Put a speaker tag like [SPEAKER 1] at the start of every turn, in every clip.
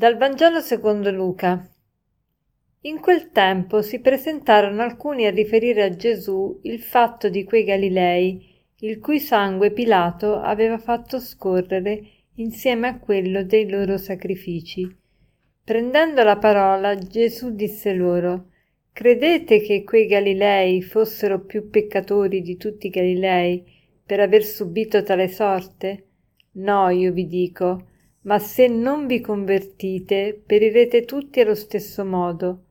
[SPEAKER 1] Dal Vangelo secondo Luca. In quel tempo si presentarono alcuni a riferire a Gesù il fatto di quei Galilei, il cui sangue Pilato aveva fatto scorrere insieme a quello dei loro sacrifici. Prendendo la parola, Gesù disse loro: Credete che quei Galilei fossero più peccatori di tutti i Galilei per aver subito tale sorte? No, io vi dico ma se non vi convertite, perirete tutti allo stesso modo.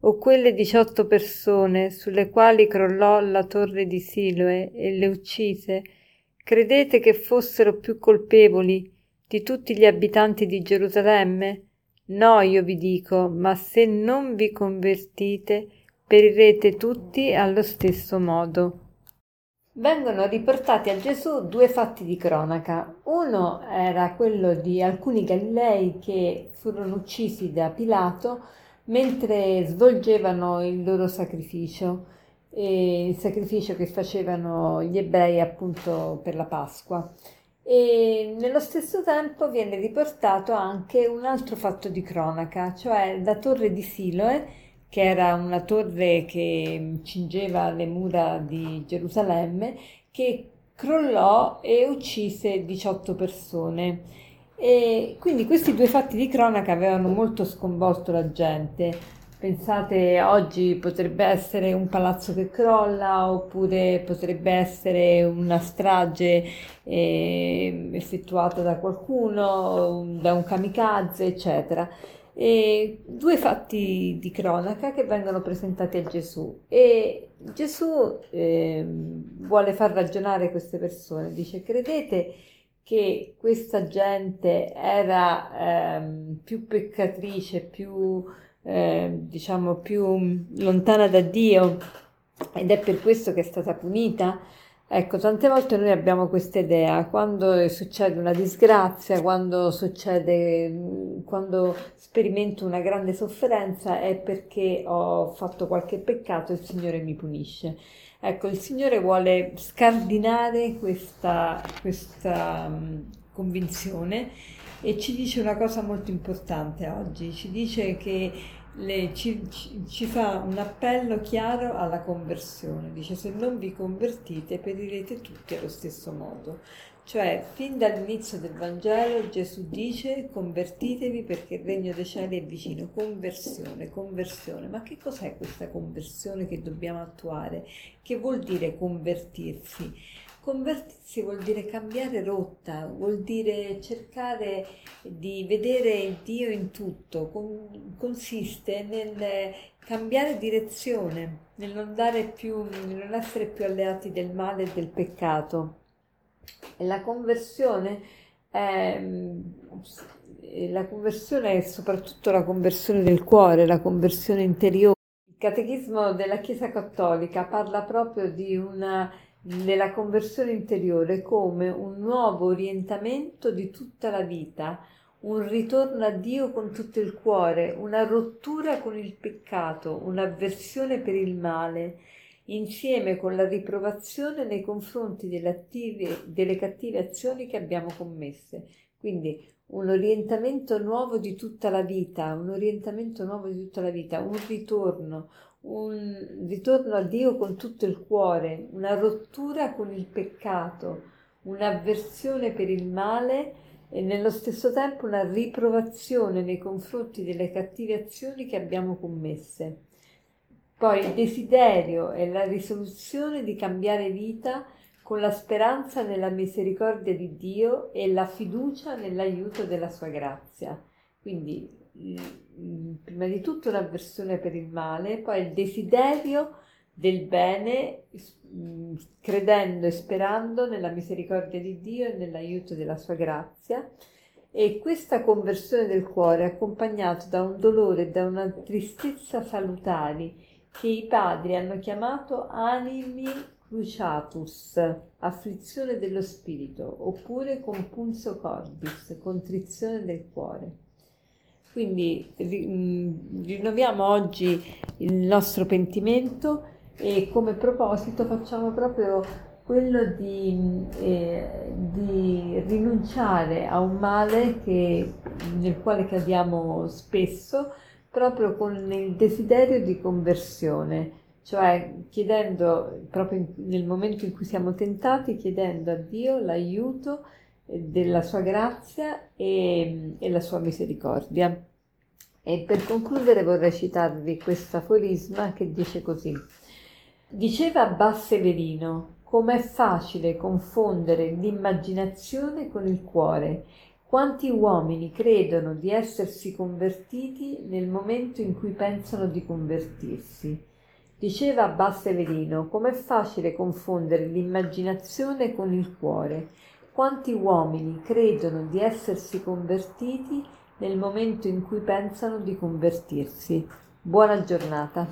[SPEAKER 1] O quelle diciotto persone sulle quali crollò la torre di Siloe e le uccise, credete che fossero più colpevoli di tutti gli abitanti di Gerusalemme? No, io vi dico, ma se non vi convertite, perirete tutti allo stesso modo vengono riportati a Gesù due fatti di cronaca. Uno era quello di alcuni Galilei che furono uccisi da Pilato mentre svolgevano il loro sacrificio, il sacrificio che facevano gli ebrei appunto per la Pasqua. E nello stesso tempo viene riportato anche un altro fatto di cronaca, cioè la torre di Siloe che era una torre che cingeva le mura di Gerusalemme, che crollò e uccise 18 persone. E quindi questi due fatti di cronaca avevano molto sconvolto la gente. Pensate, oggi potrebbe essere un palazzo che crolla oppure potrebbe essere una strage eh, effettuata da qualcuno, da un kamikaze, eccetera e due fatti di cronaca che vengono presentati a Gesù. E Gesù eh, vuole far ragionare queste persone, dice credete che questa gente era eh, più peccatrice, più eh, diciamo più lontana da Dio? Ed è per questo che è stata punita? Ecco, tante volte noi abbiamo questa idea, quando succede una disgrazia, quando succede, quando sperimento una grande sofferenza è perché ho fatto qualche peccato e il Signore mi punisce. Ecco, il Signore vuole scardinare questa, questa um, convinzione e ci dice una cosa molto importante oggi, ci dice che le, ci, ci, fa un appello chiaro alla conversione, dice se non vi convertite perirete tutti allo stesso modo. Cioè, fin dall'inizio del Vangelo Gesù dice convertitevi perché il regno dei cieli è vicino. Conversione, conversione. Ma che cos'è questa conversione che dobbiamo attuare? Che vuol dire convertirsi? Convertirsi vuol dire cambiare rotta, vuol dire cercare di vedere Dio in tutto, Con, consiste nel cambiare direzione, nel non, più, nel non essere più alleati del male e del peccato. E la conversione è, la conversione è soprattutto la conversione del cuore, la conversione interiore. Il catechismo della Chiesa Cattolica parla proprio di una nella conversione interiore come un nuovo orientamento di tutta la vita, un ritorno a Dio con tutto il cuore, una rottura con il peccato, un'avversione per il male, insieme con la riprovazione nei confronti delle, attive, delle cattive azioni che abbiamo commesse. Quindi un orientamento nuovo di tutta la vita, un orientamento nuovo di tutta la vita, un ritorno, un ritorno a Dio con tutto il cuore, una rottura con il peccato, un'avversione per il male e nello stesso tempo una riprovazione nei confronti delle cattive azioni che abbiamo commesse. Poi il desiderio e la risoluzione di cambiare vita con la speranza nella misericordia di Dio e la fiducia nell'aiuto della sua grazia. Quindi prima di tutto l'avversione per il male, poi il desiderio del bene, credendo e sperando nella misericordia di Dio e nell'aiuto della sua grazia. E questa conversione del cuore accompagnata da un dolore e da una tristezza salutari che i padri hanno chiamato animi cruciatus, afflizione dello spirito, oppure compunso cordis, contrizione del cuore. Quindi mm, rinnoviamo oggi il nostro pentimento e come proposito facciamo proprio quello di, eh, di rinunciare a un male che nel quale cadiamo spesso, proprio con il desiderio di conversione, cioè chiedendo, proprio nel momento in cui siamo tentati, chiedendo a Dio l'aiuto della sua grazia e, e la sua misericordia. E per concludere vorrei citarvi questo aforisma che dice così. Diceva Abbas Severino, com'è facile confondere l'immaginazione con il cuore. Quanti uomini credono di essersi convertiti nel momento in cui pensano di convertirsi. Diceva Abbas Severino, com'è facile confondere l'immaginazione con il cuore. Quanti uomini credono di essersi convertiti nel momento in cui pensano di convertirsi. Buona giornata.